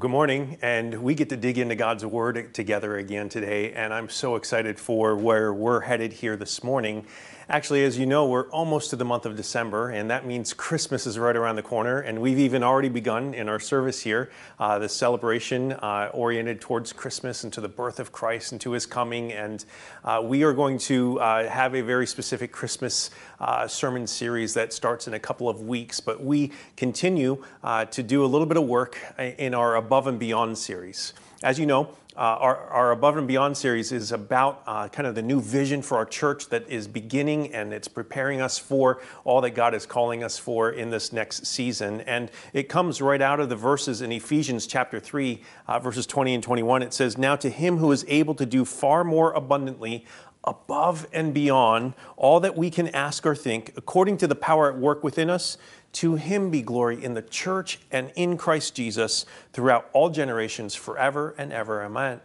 Well, good morning, and we get to dig into God's Word together again today, and I'm so excited for where we're headed here this morning. Actually, as you know, we're almost to the month of December, and that means Christmas is right around the corner. And we've even already begun in our service here uh, the celebration uh, oriented towards Christmas and to the birth of Christ and to his coming. And uh, we are going to uh, have a very specific Christmas uh, sermon series that starts in a couple of weeks. But we continue uh, to do a little bit of work in our Above and Beyond series. As you know, uh, our, our, Above and Beyond series is about uh, kind of the new vision for our church that is beginning and it's preparing us for all that God is calling us for in this next season. And it comes right out of the verses in Ephesians chapter 3, uh, verses 20 and 21. It says, Now to him who is able to do far more abundantly above and beyond all that we can ask or think, according to the power at work within us, to him be glory in the church and in Christ Jesus throughout all generations, forever and ever.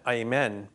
Amen.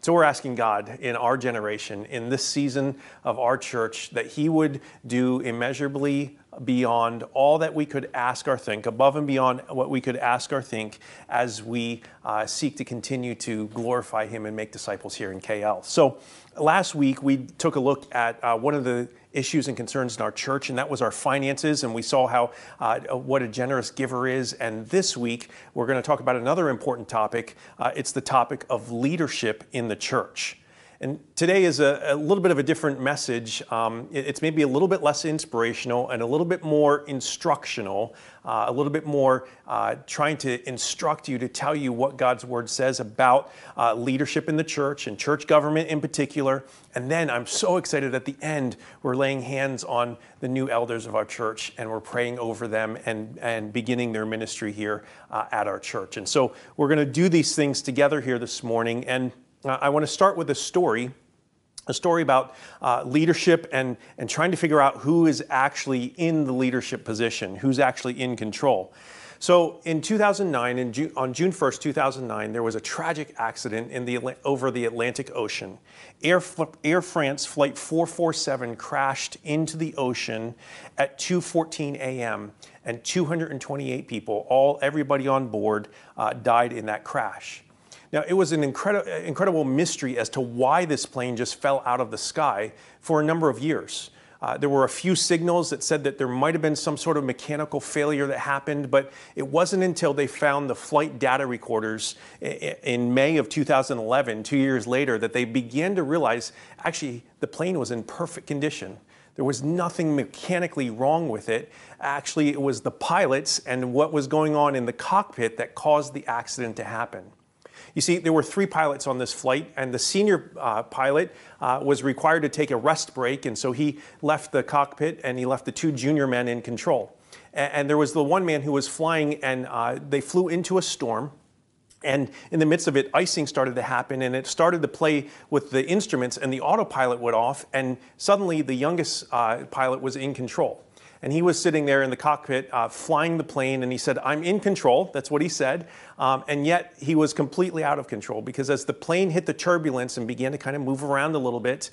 So we're asking God in our generation, in this season of our church, that He would do immeasurably beyond all that we could ask or think, above and beyond what we could ask or think, as we uh, seek to continue to glorify Him and make disciples here in KL. So last week we took a look at uh, one of the issues and concerns in our church, and that was our finances. And we saw how uh, what a generous giver is. And this week, we're going to talk about another important topic. Uh, it's the topic of leadership in the church. And today is a, a, little bit of a different message. Um, it, it's maybe a little bit less inspirational and a little bit more instructional, uh, a little bit more uh, trying to instruct you to tell you what God's Word says about uh, leadership in the church and church government in particular. And then I'm so excited at the end, we're laying hands on the new elders of our church and we're praying over them and, and beginning their ministry here uh, at our church. And so we're going to do these things together here this morning. And I want to start with a story, a story about uh, leadership and, and trying to figure out who is actually in the leadership position, who's actually in control. So in 2009, in on June 1st, 2009, there was a tragic accident in the, over the Atlantic Ocean. Air, Air France Flight 447 crashed into the ocean at 2.14 a.m. and 228 people, all everybody on board, uh, died in that crash. Now, it was an incredible, incredible mystery as to why this plane just fell out of the sky for a number of years. Uh, there were a few signals that said that there might have been some sort of mechanical failure that happened, but it wasn't until they found the flight data recorders in May of 2011, two years later, that they began to realize actually the plane was in perfect condition. There was nothing mechanically wrong with it. Actually, it was the pilots and what was going on in the cockpit that caused the accident to happen. You see, there were three pilots on this flight, and the senior uh, pilot uh, was required to take a rest break, and so he left the cockpit and he left the two junior men in control. And, and there was the one man who was flying, and uh, they flew into a storm. And in the midst of it, icing started to happen, and it started to play with the instruments, and the autopilot went off, and suddenly the youngest uh, pilot was in control and he was sitting there in the cockpit uh, flying the plane and he said i'm in control. That's what he said. Um, and yet he was completely out of control because as the plane hit the turbulence and began to kind of move around a little bit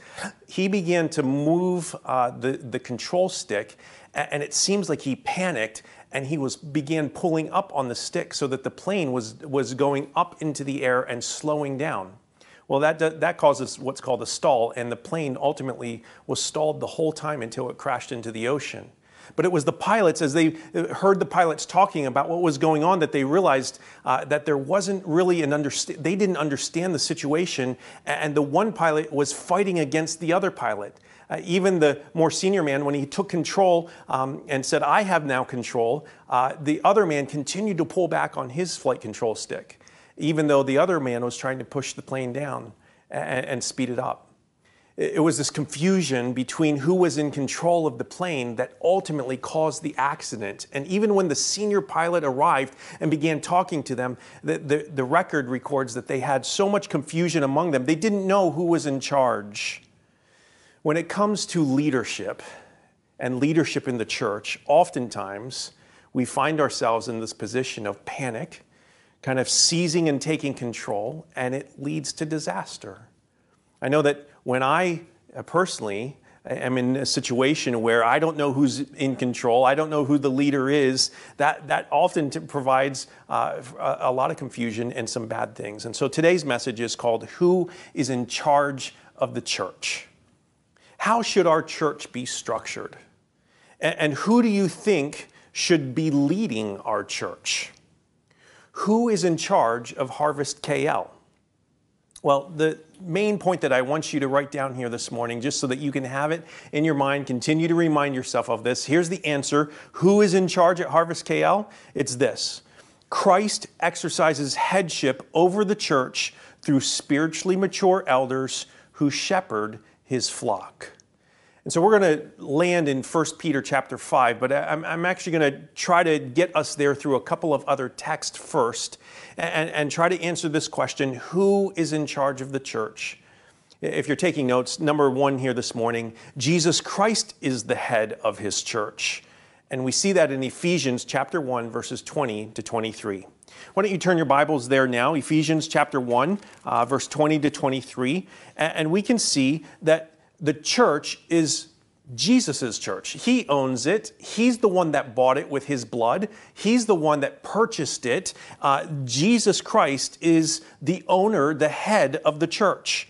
he began to move uh, the, the control stick and it seems like he panicked and he was began pulling up on the stick so that the plane was was going up into the air and slowing down. Well, that, that causes what's called a stall, and the plane ultimately was stalled the whole time until it crashed into the ocean. But it was the pilots, as they heard the pilots talking about what was going on, that they realized uh, that there wasn't really an understand. They didn't understand the situation, and the one pilot was fighting against the other pilot. Uh, even the more senior man, when he took control um, and said, "I have now control," uh, the other man continued to pull back on his flight control stick, even though the other man was trying to push the plane down and, and speed it up. It was this confusion between who was in control of the plane that ultimately caused the accident. And even when the senior pilot arrived and began talking to them, the, the, the, record records that they had so much confusion among them, they didn't know who was in charge. When it comes to leadership and leadership in the church, oftentimes we find ourselves in this position of panic, kind of seizing and taking control, and it leads to disaster. I know that when I uh, personally am in a situation where I don't know who's in control, I don't know who the leader is, that, that often provides uh, a lot of confusion and some bad things. And so today's message is called Who is in Charge of the Church? How should our church be structured? And, and who do you think should be leading our church? Who is in charge of Harvest KL? Well, the main point that I want you to write down here this morning, just so that you can have it in your mind, continue to remind yourself of this. Here's the answer Who is in charge at Harvest KL? It's this Christ exercises headship over the church through spiritually mature elders who shepherd his flock. And so we're going to land in 1 Peter chapter 5, but I'm, I'm actually going to try to get us there through a couple of other texts first and, and try to answer this question who is in charge of the church? If you're taking notes, number one here this morning Jesus Christ is the head of his church. And we see that in Ephesians chapter 1, verses 20 to 23. Why don't you turn your Bibles there now, Ephesians chapter 1, uh, verse 20 to 23, and we can see that the church is Jesus' church. He owns it. He's the one that bought it with his blood. He's the one that purchased it. Uh, Jesus Christ is the owner, the head of the church.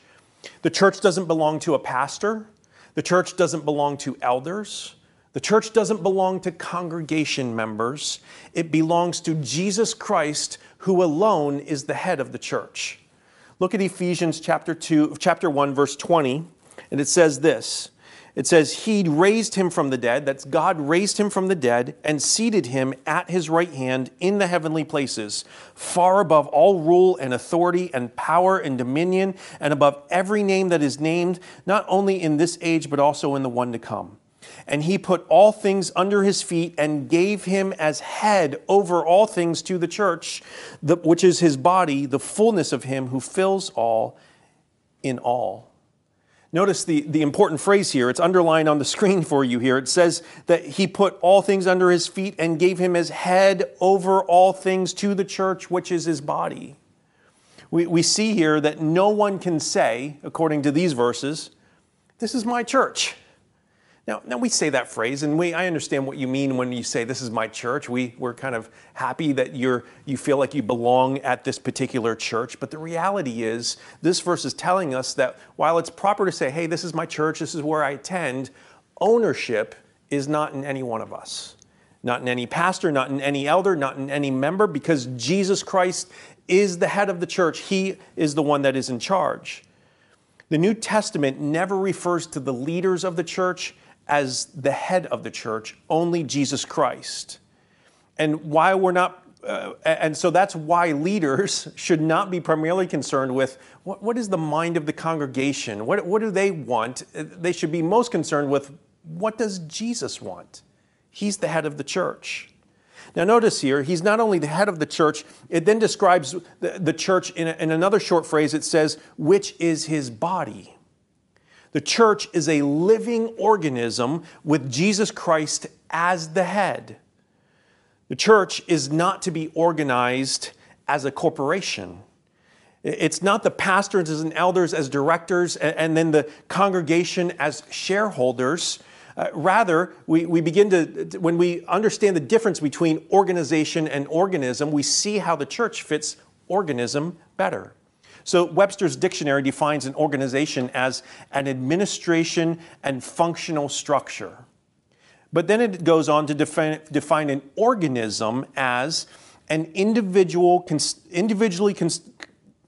The church doesn't belong to a pastor. The church doesn't belong to elders. The church doesn't belong to congregation members. It belongs to Jesus Christ, who alone is the head of the church. Look at Ephesians chapter 2, chapter 1, verse 20. And it says this it says, He raised him from the dead, that's God raised him from the dead and seated him at his right hand in the heavenly places, far above all rule and authority and power and dominion, and above every name that is named, not only in this age, but also in the one to come. And he put all things under his feet and gave him as head over all things to the church, which is his body, the fullness of him who fills all in all. Notice the, the important phrase here. It's underlined on the screen for you here. It says that he put all things under his feet and gave him as head over all things to the church, which is his body. We, we see here that no one can say, according to these verses, this is my church. Now, now we say that phrase, and we, I understand what you mean when you say, This is my church. We, we're kind of happy that you're, you feel like you belong at this particular church. But the reality is, this verse is telling us that while it's proper to say, Hey, this is my church, this is where I attend, ownership is not in any one of us. Not in any pastor, not in any elder, not in any member, because Jesus Christ is the head of the church. He is the one that is in charge. The New Testament never refers to the leaders of the church as the head of the church, only Jesus Christ. And why we're not, uh, and so that's why leaders should not be primarily concerned with what, what is the mind of the congregation? What, what do they want? They should be most concerned with what does Jesus want? He's the head of the church. Now, notice here, he's not only the head of the church, it then describes the, the church in, a, in another short phrase. It says, which is his body. The church is a living organism with Jesus Christ as the head. The church is not to be organized as a corporation. It's not the pastors and elders as directors and then the congregation as shareholders. Uh, rather, we, we begin to, when we understand the difference between organization and organism, we see how the church fits organism better. So Webster's dictionary defines an organization as an administration and functional structure. But then it goes on to define, define an organism as an individual, cons, individually cons,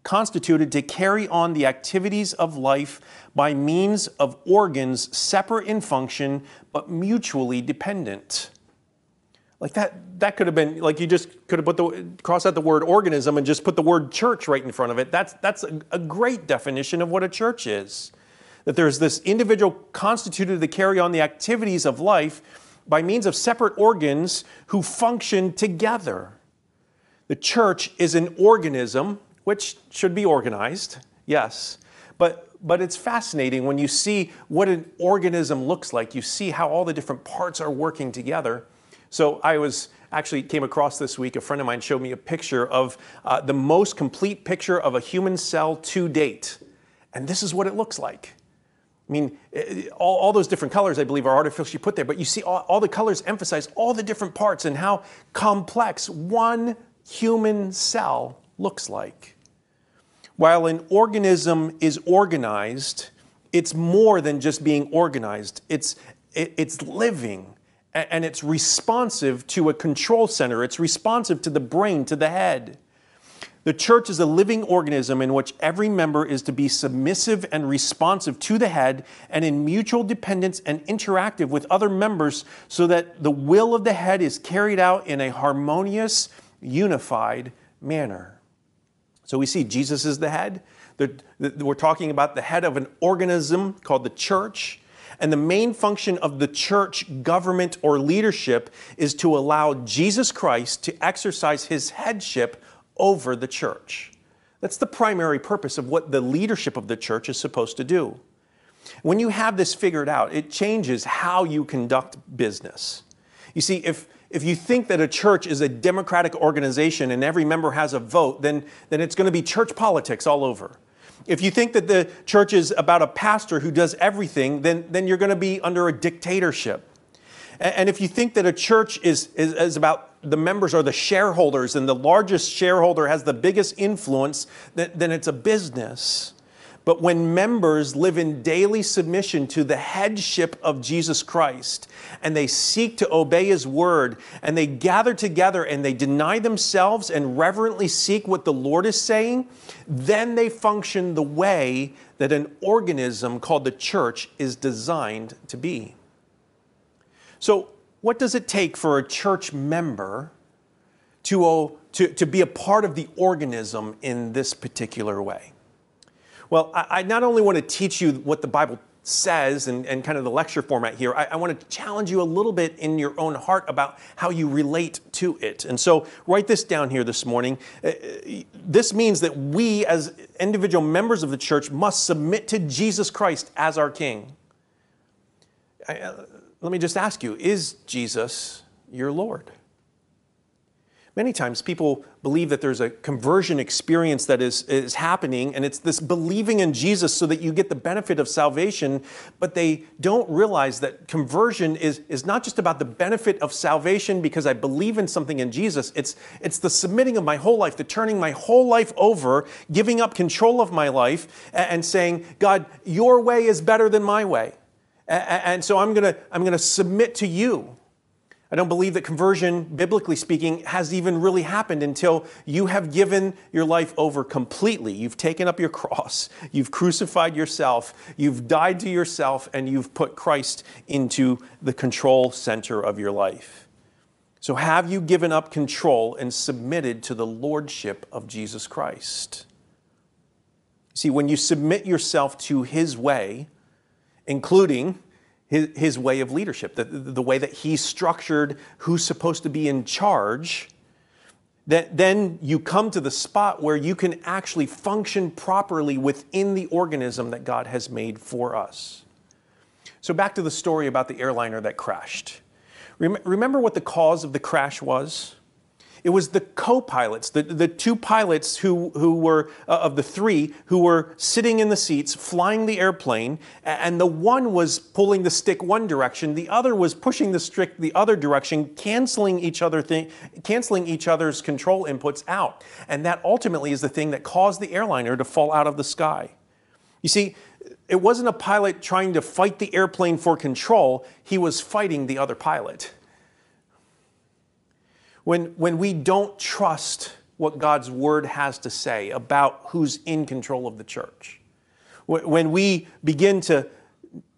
constituted to carry on the activities of life by means of organs separate in function but mutually dependent. Like that, that could have been like you just could have put the cross out the word organism and just put the word church right in front of it. That's that's a, a great definition of what a church is. that there's this individual constituted to carry on the activities of life by means of separate organs who function together. The church is an organism which should be organized, yes, but, but it's fascinating when you see what an organism looks like. You see how all the different parts are working together. So I was actually came across this week, a friend of mine showed me a picture of uh, the most complete picture of a human cell to date. And this is what it looks like. I mean, eh, all, all, those different colors, I believe, are artificial artificially put there, but you see all, all the colors emphasize all the different parts and how complex one human cell looks like. While an organism is organized, it's more than just being organized. It's, it, it's living and it's responsive to a control center. It's responsive to the brain, to the head. The church is a living organism in which every member is to be submissive and responsive to the head and in mutual dependence and interactive with other members so that the will of the head is carried out in a harmonious, unified manner. So we see Jesus is the head. we're talking about the head of an organism called the church. And the main function of the church government or leadership is to allow Jesus Christ to exercise his headship over the church. That's the primary purpose of what the leadership of the church is supposed to do. When you have this figured out, it changes how you conduct business. You see, if, if you think that a church is a democratic organization and every member has a vote, then, then it's going to be church politics all over. If you think that the church is about a pastor who does everything, then, then you're going to be under a dictatorship. And if you think that a church is, is, is, about the members are the shareholders and the largest shareholder has the biggest influence, then, then it's a business. But when members live in daily submission to the headship of Jesus Christ and they seek to obey his word and they gather together and they deny themselves and reverently seek what the Lord is saying, then they function the way that an organism called the church is designed to be. So, what does it take for a church member to, to, to be a part of the organism in this particular way? Well, I, I not only want to teach you what the Bible says and, and kind of the lecture format here, I, I, want to challenge you a little bit in your own heart about how you relate to it. And so, write this down here this morning. Uh, this means that we, as individual members of the church, must submit to Jesus Christ as our King. I, uh, let me just ask you is Jesus your Lord? Many times people believe that there's a conversion experience that is, is happening, and it's this believing in Jesus so that you get the benefit of salvation, but they don't realize that conversion is, is not just about the benefit of salvation because I believe in something in Jesus. It's, it's the submitting of my whole life, the turning my whole life over, giving up control of my life, and, and saying, God, your way is better than my way. And so I'm going to I'm going to submit to you. I don't believe that conversion, biblically speaking, has even really happened until you have given your life over completely. You've taken up your cross, you've crucified yourself, you've died to yourself, and you've put Christ into the control center of your life. So, have you given up control and submitted to the lordship of Jesus Christ? See, when you submit yourself to his way, including his, his way of leadership, the, the way that he structured who's supposed to be in charge, that then you come to the spot where you can actually function properly within the organism that God has made for us. So, back to the story about the airliner that crashed. Remember what the cause of the crash was? It was the co-pilots, the, the two pilots who, who were, uh, of the three, who were sitting in the seats, flying the airplane, and the one was pulling the stick one direction, the other was pushing the stick the other direction, canceling each other canceling each other's control inputs out. And that ultimately is the thing that caused the airliner to fall out of the sky. You see, it wasn't a pilot trying to fight the airplane for control, he was fighting the other pilot when, when we don't trust what God's word has to say about who's in control of the church, when we begin to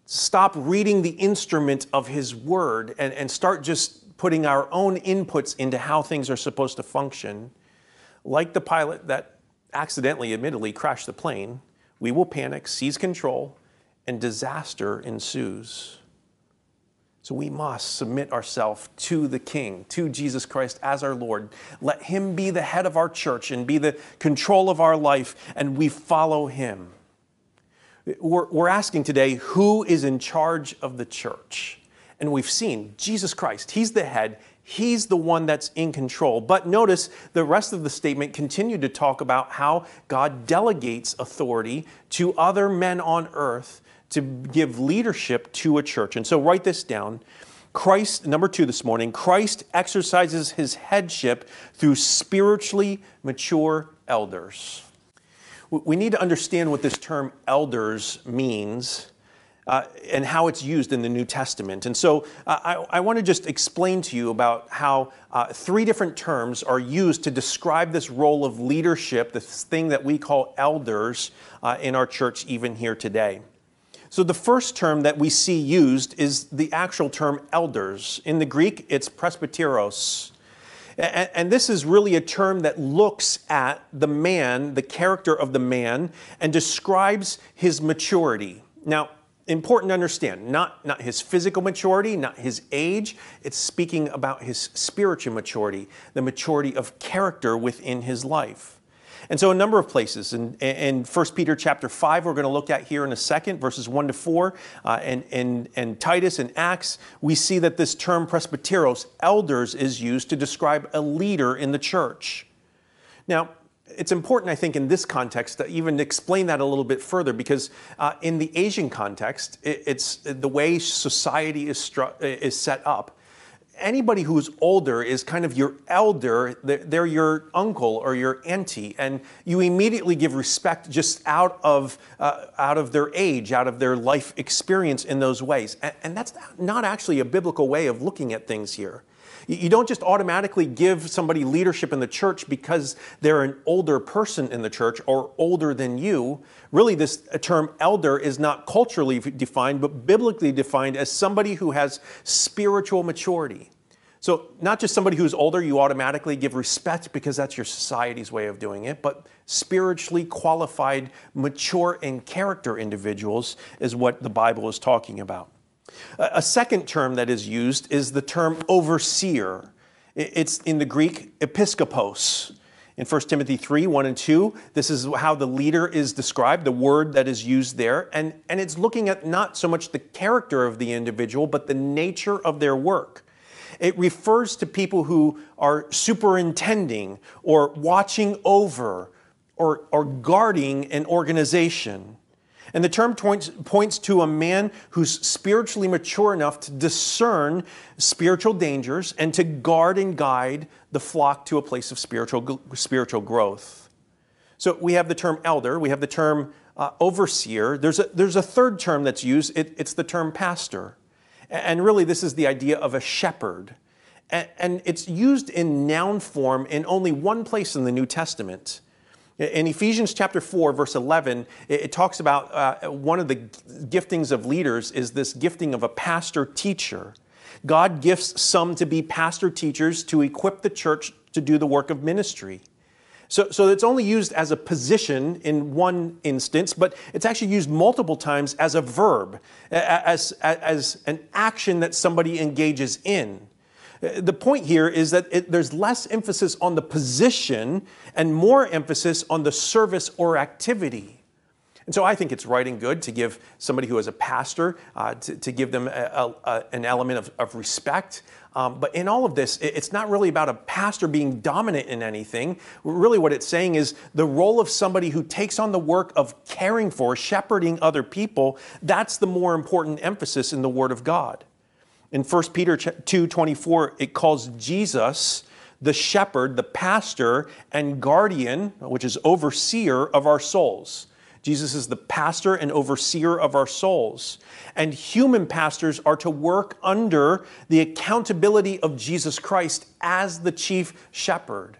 stop reading the instrument of his word and, and start just putting our own inputs into how things are supposed to function, like the pilot that accidentally, admittedly, crashed the plane, we will panic, seize control, and disaster ensues. So we must submit ourselves to the King, to Jesus Christ as our Lord. Let Him be the head of our church and be the control of our life, and we follow Him. We're, we're asking today who is in charge of the church? And we've seen Jesus Christ, He's the head, He's the one that's in control. But notice the rest of the statement continued to talk about how God delegates authority to other men on earth to give leadership to a church. And so write this down. Christ, number two this morning, Christ exercises his headship through spiritually mature elders. We need to understand what this term elders means uh, and how it's used in the New Testament. And so uh, I, I want to just explain to you about how uh, three different terms are used to describe this role of leadership, this thing that we call elders uh, in our church, even here today. So the first term that we see used is the actual term elders. In the Greek, it's presbyteros. And, this is really a term that looks at the man, the character of the man, and describes his maturity. Now, important to understand, not, not his physical maturity, not his age, it's speaking about his spiritual maturity, the maturity of character within his life. And so a number of places. In, in 1 Peter chapter 5, we're going to look at here in a second, verses 1 to 4, uh, and, and, and Titus and Acts, we see that this term presbyteros, elders, is used to describe a leader in the church. Now, it's important, I think, in this context to even explain that a little bit further because uh, in the Asian context, it, it's the way society is, stru- is set up anybody who's older is kind of your elder, they're your uncle or your auntie, and you immediately give respect just out of, uh, out of their age, out of their life experience in those ways. And, and that's not actually a biblical way of looking at things here. You don't just automatically give somebody leadership in the church because they're an older person in the church or older than you. Really, this term elder is not culturally defined, but biblically defined as somebody who has spiritual maturity. So, not just somebody who's older, you automatically give respect because that's your society's way of doing it, but spiritually qualified, mature in character individuals is what the Bible is talking about. A second term that is used is the term overseer. It's in the Greek episkopos. In 1 Timothy 3 1 and 2, this is how the leader is described, the word that is used there. And, and it's looking at not so much the character of the individual, but the nature of their work. It refers to people who are superintending or watching over or, or guarding an organization. And the term points, points to a man who's spiritually mature enough to discern spiritual dangers and to guard and guide the flock to a place of spiritual, spiritual growth. So we have the term elder, we have the term uh, overseer. There's a, there's a third term that's used, it, it's the term pastor. And really, this is the idea of a shepherd. And it's used in noun form in only one place in the New Testament. In Ephesians chapter 4, verse 11, it, talks about uh, one of the giftings of leaders is this gifting of a pastor teacher. God gifts some to be pastor teachers to equip the church to do the work of ministry. So, so it's only used as a position in one instance, but it's actually used multiple times as a verb, as, as an action that somebody engages in. The point here is that it, there's less emphasis on the position and more emphasis on the service or activity. And so I think it's right and good to give somebody who is a pastor, uh, to, to, give them a, a, an element of, of respect. Um, but in all of this, it's not really about a pastor being dominant in anything. Really, what it's saying is the role of somebody who takes on the work of caring for, shepherding other people, that's the more important emphasis in the Word of God. In 1 Peter 2:24, it calls Jesus the shepherd, the pastor, and guardian, which is overseer of our souls. Jesus is the pastor and overseer of our souls. And human pastors are to work under the accountability of Jesus Christ as the chief shepherd.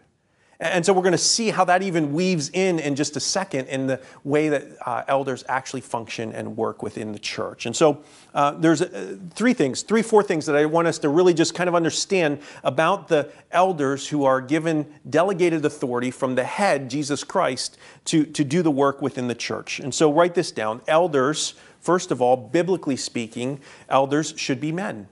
And so we're going to see how that even weaves in in just a second in the way that uh, elders actually function and work within the church. And so uh, there's uh, three things, three, four things that I want us to really just kind of understand about the elders who are given delegated authority from the head, Jesus Christ, to, to do the work within the church. And so write this down. Elders, first of all, biblically speaking, elders should be men.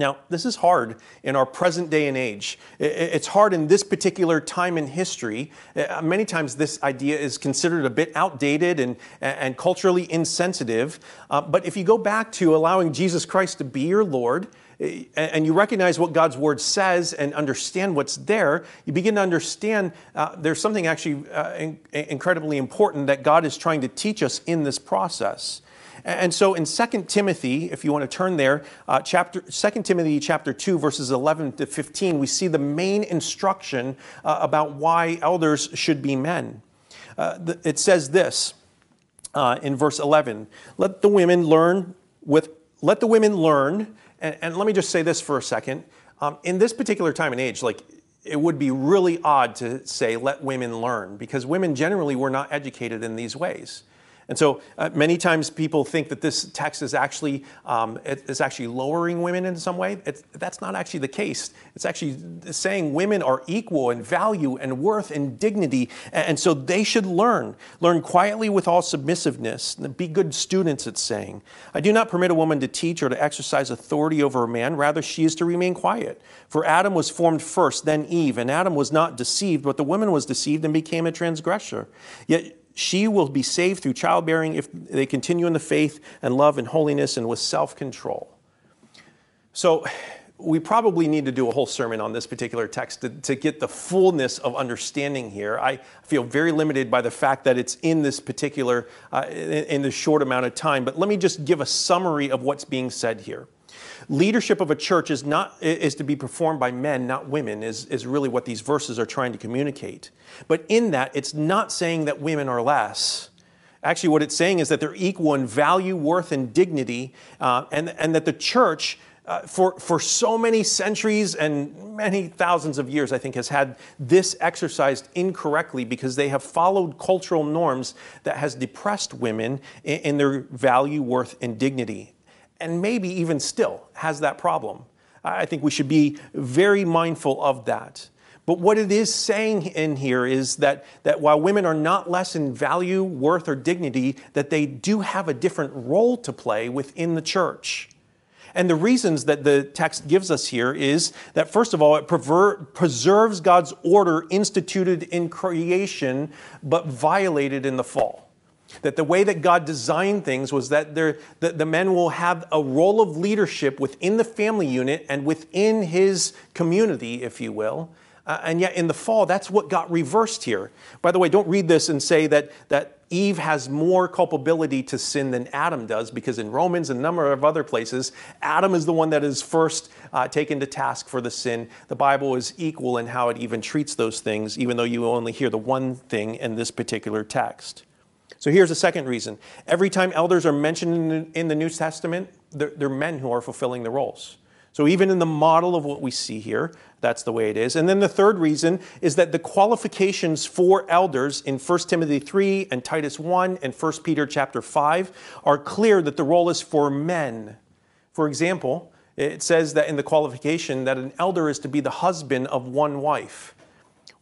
Now, this is hard in our present day and age. It's hard in this particular time in history. Uh, many times, this idea is considered a bit outdated and, and culturally insensitive. Uh, but if you go back to allowing Jesus Christ to be your Lord, uh, and you recognize what God's word says and understand what's there, you begin to understand uh, there's something actually uh, in, incredibly important that God is trying to teach us in this process. And so in 2 Timothy, if you want to turn there, uh, chapter 2 Timothy chapter 2 verses 11 to 15, we see the main instruction uh, about why elders should be men. Uh, the, it says this uh, in verse 11, let the women learn with let the women learn and, and let me just say this for a second. Um, in this particular time and age, like it would be really odd to say let women learn because women generally were not educated in these ways. And so uh, many times people think that this text is actually, um, is actually lowering women in some way. It's, that's not actually the case. It's actually saying women are equal in value and worth and dignity. And so they should learn. Learn quietly with all submissiveness. Be good students, it's saying. I do not permit a woman to teach or to exercise authority over a man. Rather, she is to remain quiet. For Adam was formed first, then Eve. And Adam was not deceived, but the woman was deceived and became a transgressor. Yet she will be saved through childbearing if they continue in the faith and love and holiness and with self control. So, we probably need to do a whole sermon on this particular text to, to, get the fullness of understanding here. I feel very limited by the fact that it's in this particular, uh, in, in this short amount of time. But let me just give a summary of what's being said here leadership of a church is not is to be performed by men not women is, is really what these verses are trying to communicate. But in that it's not saying that women are less. Actually what it's saying is that they're equal in value worth and dignity uh, and, and that the church uh, for, for so many centuries and many thousands of years, I think, has had this exercised incorrectly because they have followed cultural norms that has depressed women in, in their value, worth, and dignity and maybe even still has that problem. I think we should be very mindful of that. But what it is saying in here is that, that while women are not less in value, worth, or dignity, that they do have a different role to play within the church. And the reasons that the text gives us here is that, first of all, it preserves God's order instituted in creation, but violated in the fall. That the way that God designed things was that the, the men will have a role of leadership within the family unit and within his community, if you will. Uh, and yet in the fall, that's what got reversed here. By the way, don't read this and say that, that Eve has more culpability to sin than Adam does, because in Romans and a number of other places, Adam is the one that is first uh, taken to task for the sin. The Bible is equal in how it even treats those things, even though you only hear the one thing in this particular text. So here's a second reason. Every time elders are mentioned in the New Testament, they're, they're, men who are fulfilling the roles. So even in the model of what we see here, that's the way it is. And then the third reason is that the qualifications for elders in 1 Timothy 3 and Titus 1 and 1 Peter chapter 5 are clear that the role is for men. For example, it says that in the qualification that an elder is to be the husband of one wife.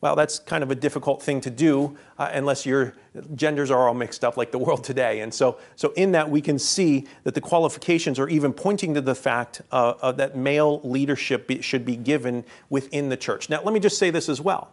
Well, that's kind of a difficult thing to do uh, unless your genders are all mixed up like the world today. And so, so in that, we can see that the qualifications are even pointing to the fact uh, uh, that male leadership be, should be given within the church. Now, let me just say this as well.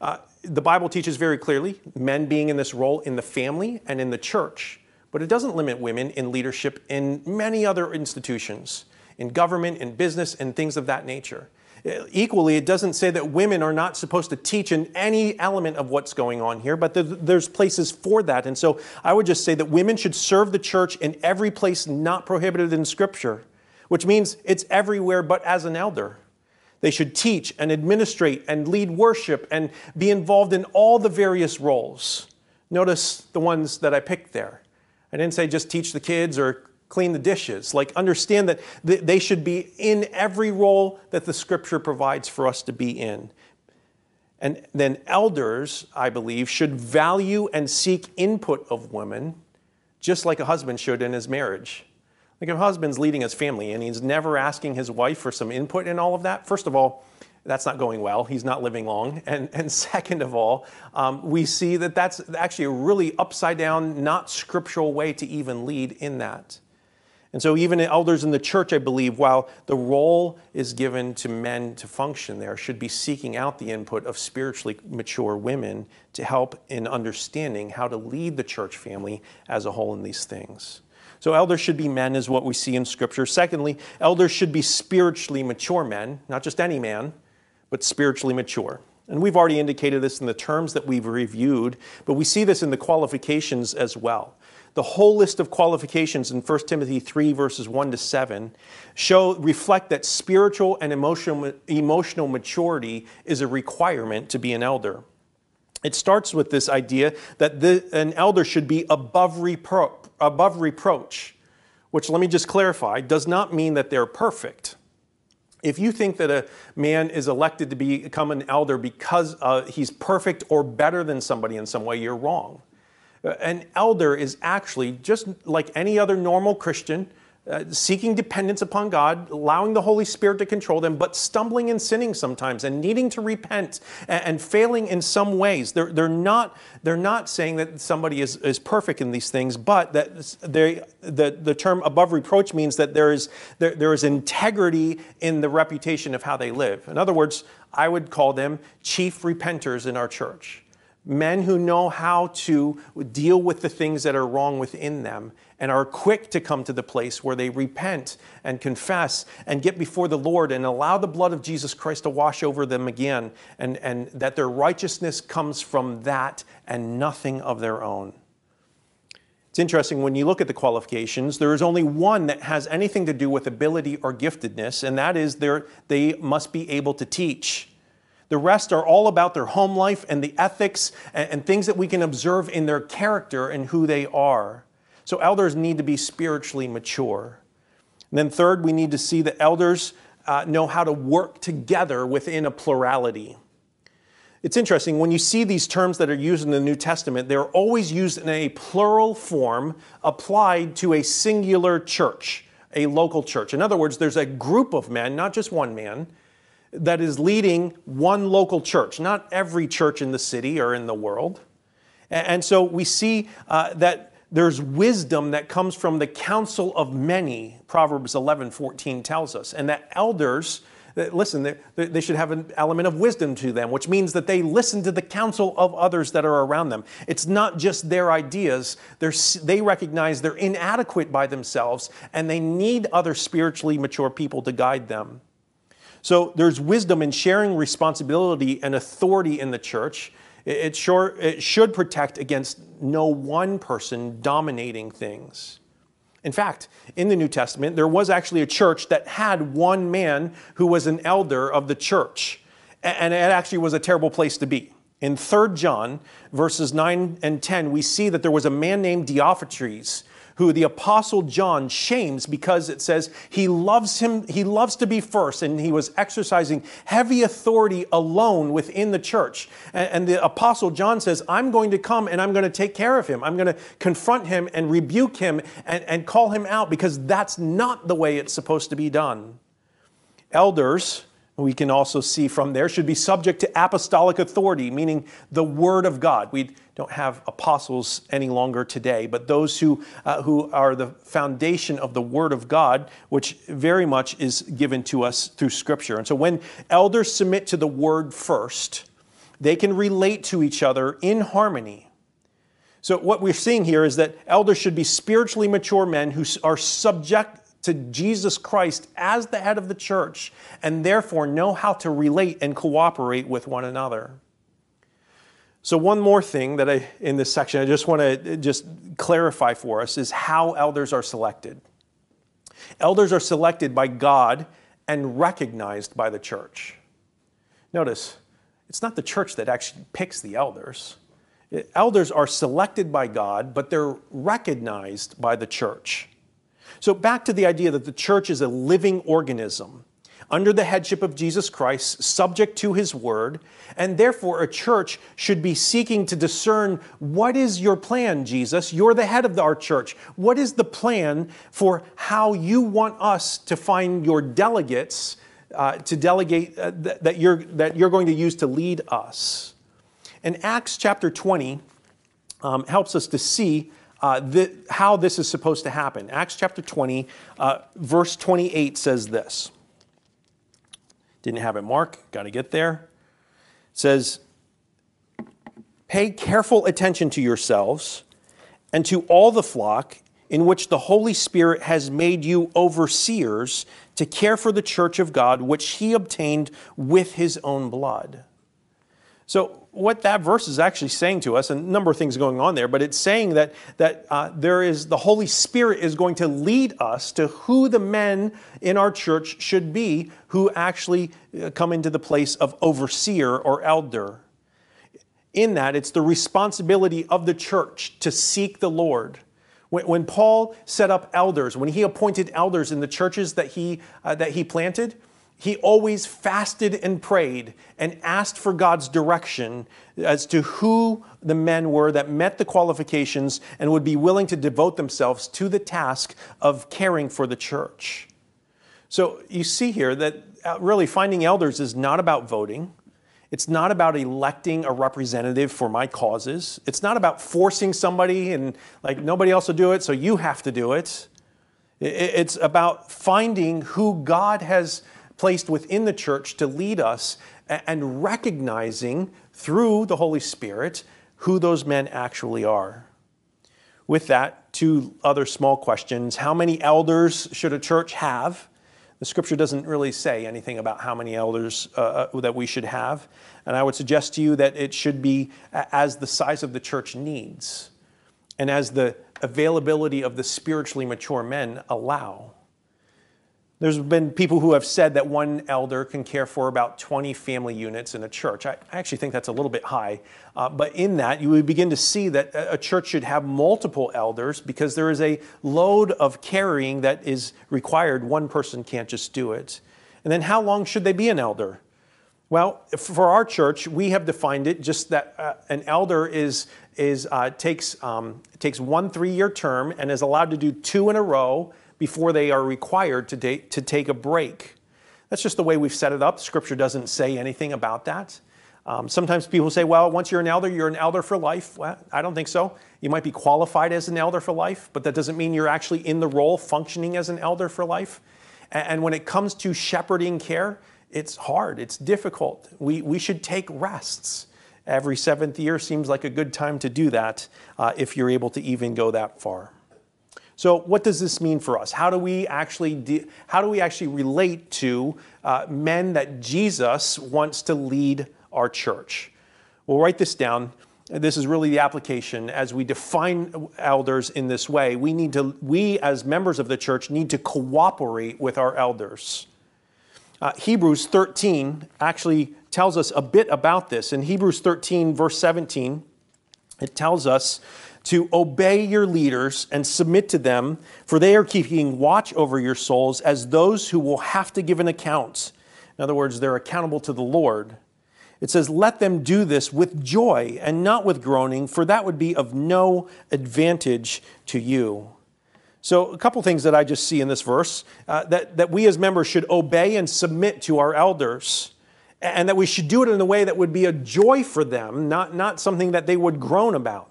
Uh, the Bible teaches very clearly men being in this role in the family and in the church, but it doesn't limit women in leadership in many other institutions, in government, in business, and things of that nature. Equally, it doesn't say that women are not supposed to teach in any element of what's going on here, but there's places for that. And so I would just say that women should serve the church in every place not prohibited in Scripture, which means it's everywhere but as an elder. They should teach and administrate and lead worship and be involved in all the various roles. Notice the ones that I picked there. I didn't say just teach the kids or clean the dishes. Like, understand that they should be in every role that the scripture provides for us to be in. And then elders, I believe, should value and seek input of women just like a husband should in his marriage. Like if a husband's leading his family and he's never asking his wife for some input in all of that, first of all, that's not going well. He's not living long. And, and second of all, um, we see that that's actually a really upside down, not scriptural way to even lead in that. And so, even elders in the church, I believe, while the role is given to men to function there, should be seeking out the input of spiritually mature women to help in understanding how to lead the church family as a whole in these things. So, elders should be men, is what we see in Scripture. Secondly, elders should be spiritually mature men, not just any man, but spiritually mature. And we've already indicated this in the terms that we've reviewed, but we see this in the qualifications as well. The whole list of qualifications in 1 Timothy 3, verses 1 to 7, show, reflect that spiritual and emotional, emotional maturity is a requirement to be an elder. It starts with this idea that the, an elder should be above, repro- above reproach, which, let me just clarify, does not mean that they're perfect. If you think that a man is elected to become an elder because uh, he's perfect or better than somebody in some way, you're wrong. Uh, an elder is actually just like any other normal Christian, uh, seeking dependence upon God, allowing the Holy Spirit to control them, but stumbling and sinning sometimes and needing to repent and, and failing in some ways. They're, they're, not, they're not saying that somebody is, is perfect in these things, but that they, the, the term above reproach means that there is, there, there is integrity in the reputation of how they live. In other words, I would call them chief repenters in our church men who know how to deal with the things that are wrong within them and are quick to come to the place where they repent and confess and get before the Lord and allow the blood of Jesus Christ to wash over them again, and, and that their righteousness comes from that and nothing of their own. It's interesting when you look at the qualifications, there is only one that has anything to do with ability or giftedness, and that is they must be able to teach. The rest are all about their home life and the ethics and, and things that we can observe in their character and who they are. So elders need to be spiritually mature. And then, third, we need to see that elders uh, know how to work together within a plurality. It's interesting, when you see these terms that are used in the New Testament, they're always used in a plural form applied to a singular church, a local church. In other words, there's a group of men, not just one man, that is leading one local church, not every church in the city or in the world. And so we see uh, that there's wisdom that comes from the counsel of many, Proverbs 11 14 tells us. And that elders, listen, they should have an element of wisdom to them, which means that they listen to the counsel of others that are around them. It's not just their ideas, They're, they recognize they're inadequate by themselves and they need other spiritually mature people to guide them. So there's wisdom in sharing responsibility and authority in the church. It, sure, it should protect against no one person dominating things. In fact, in the New Testament, there was actually a church that had one man who was an elder of the church. And it actually was a terrible place to be. In 3 John, verses 9 and 10, we see that there was a man named Diotrephes who the apostle John shames because it says he loves him, he loves to be first, and he was exercising heavy authority alone within the church. And, and the apostle John says, I'm going to come and I'm going to take care of him. I'm going to confront him and rebuke him and, and call him out because that's not the way it's supposed to be done. Elders, we can also see from there, should be subject to apostolic authority, meaning the Word of God. We don't have apostles any longer today, but those who, uh, who are the foundation of the Word of God, which very much is given to us through Scripture. And so when elders submit to the Word first, they can relate to each other in harmony. So, what we're seeing here is that elders should be spiritually mature men who are subject to Jesus Christ as the head of the church and therefore know how to relate and cooperate with one another. So one more thing that I in this section I just want to just clarify for us is how elders are selected. Elders are selected by God and recognized by the church. Notice, it's not the church that actually picks the elders. Elders are selected by God, but they're recognized by the church. So, back to the idea that the church is a living organism. Under the headship of Jesus Christ, subject to his word, and therefore a church should be seeking to discern what is your plan, Jesus? You're the head of our church. What is the plan for how you want us to find your delegates uh, to delegate uh, th- that, you're, that you're going to use to lead us? And Acts chapter 20 um, helps us to see uh, how this is supposed to happen. Acts chapter 20, uh, verse 28 says this. Didn't have it, Mark. Got to get there. It says, Pay careful attention to yourselves and to all the flock in which the Holy Spirit has made you overseers to care for the church of God, which he obtained with his own blood. So, what that verse is actually saying to us, and a number of things going on there, but it's saying that, that uh, there is the Holy Spirit is going to lead us to who the men in our church should be who actually uh, come into the place of overseer or elder. In that, it's the responsibility of the church to seek the Lord. When, when Paul set up elders, when he appointed elders in the churches that he, uh, that he planted, he always fasted and prayed and asked for God's direction as to who the men were that met the qualifications and would be willing to devote themselves to the task of caring for the church. So you see here that uh, really finding elders is not about voting. It's not about electing a representative for my causes. It's not about forcing somebody and like nobody else will do it, so you have to do it. It's about finding who God has placed within the church to lead us and recognizing through the Holy Spirit who those men actually are. With that, two other small questions. How many elders should a church have? The scripture doesn't really say anything about how many elders uh, uh that we should have. And I would suggest to you that it should be as the size of the church needs and as the availability of the spiritually mature men allow. There's been people who have said that one elder can care for about 20 family units in a church. I, actually think that's a little bit high. Uh, but in that, you would begin to see that a church should have multiple elders because there is a load of carrying that is required. One person can't just do it. And then, how long should they be an elder? Well, for our church, we have defined it just that uh, an elder is, is, uh, takes, um, takes one three year term and is allowed to do two in a row before they are required to, da- to take a break. That's just the way we've set it up. Scripture doesn't say anything about that. Um, sometimes people say, well, once you're an elder, you're an elder for life. Well, I don't think so. You might be qualified as an elder for life, but that doesn't mean you're actually in the role functioning as an elder for life. And, and when it comes to shepherding care, it's hard, it's difficult. We, we should take rests. Every seventh year seems like a good time to do that uh, if you're able to even go that far. So, what does this mean for us? How do we actually de- how do we actually relate to uh, men that Jesus wants to lead our church? We'll write this down. This is really the application as we define elders in this way. We need to we as members of the church need to cooperate with our elders. Uh, Hebrews 13 actually tells us a bit about this. In Hebrews 13, verse 17, it tells us to obey your leaders and submit to them, for they are keeping watch over your souls as those who will have to give an account. In other words, they're accountable to the Lord. It says, Let them do this with joy and not with groaning, for that would be of no advantage to you. So, a couple things that I just see in this verse uh, that, that we as members should obey and submit to our elders, and that we should do it in a way that would be a joy for them, not, not something that they would groan about.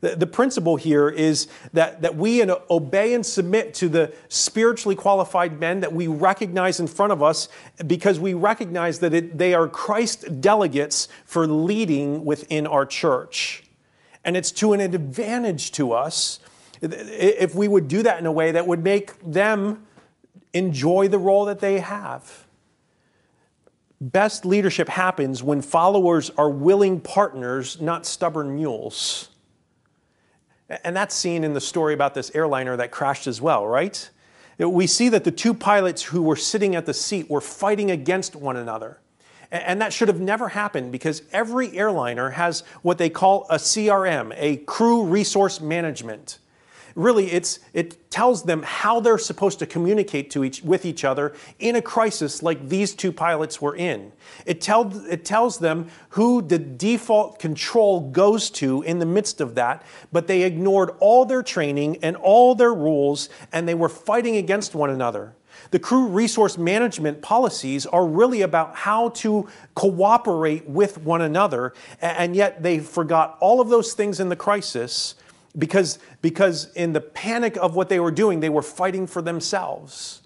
The, the principle here is that, that we obey and submit to the spiritually qualified men that we recognize in front of us because we recognize that it, they are Christ delegates for leading within our church. And it's to an advantage to us if we would do that in a way that would make them enjoy the role that they have. Best leadership happens when followers are willing partners, not stubborn mules. And that's seen in the story about this airliner that crashed as well, right? We see that the two pilots who were sitting at the seat were fighting against one another. And that should have never happened because every airliner has what they call a CRM, a crew resource management. Really it's, it tells them how they're supposed to communicate to each, with each other in a crisis like these two pilots were in. It, it tells them who the default control goes to in the midst of that, but they ignored all their training and all their rules, and they were fighting against one another. The crew resource management policies are really about how to cooperate with one another, and yet they forgot all of those things in the crisis because, because in the panic of what they were doing, they were fighting for themselves.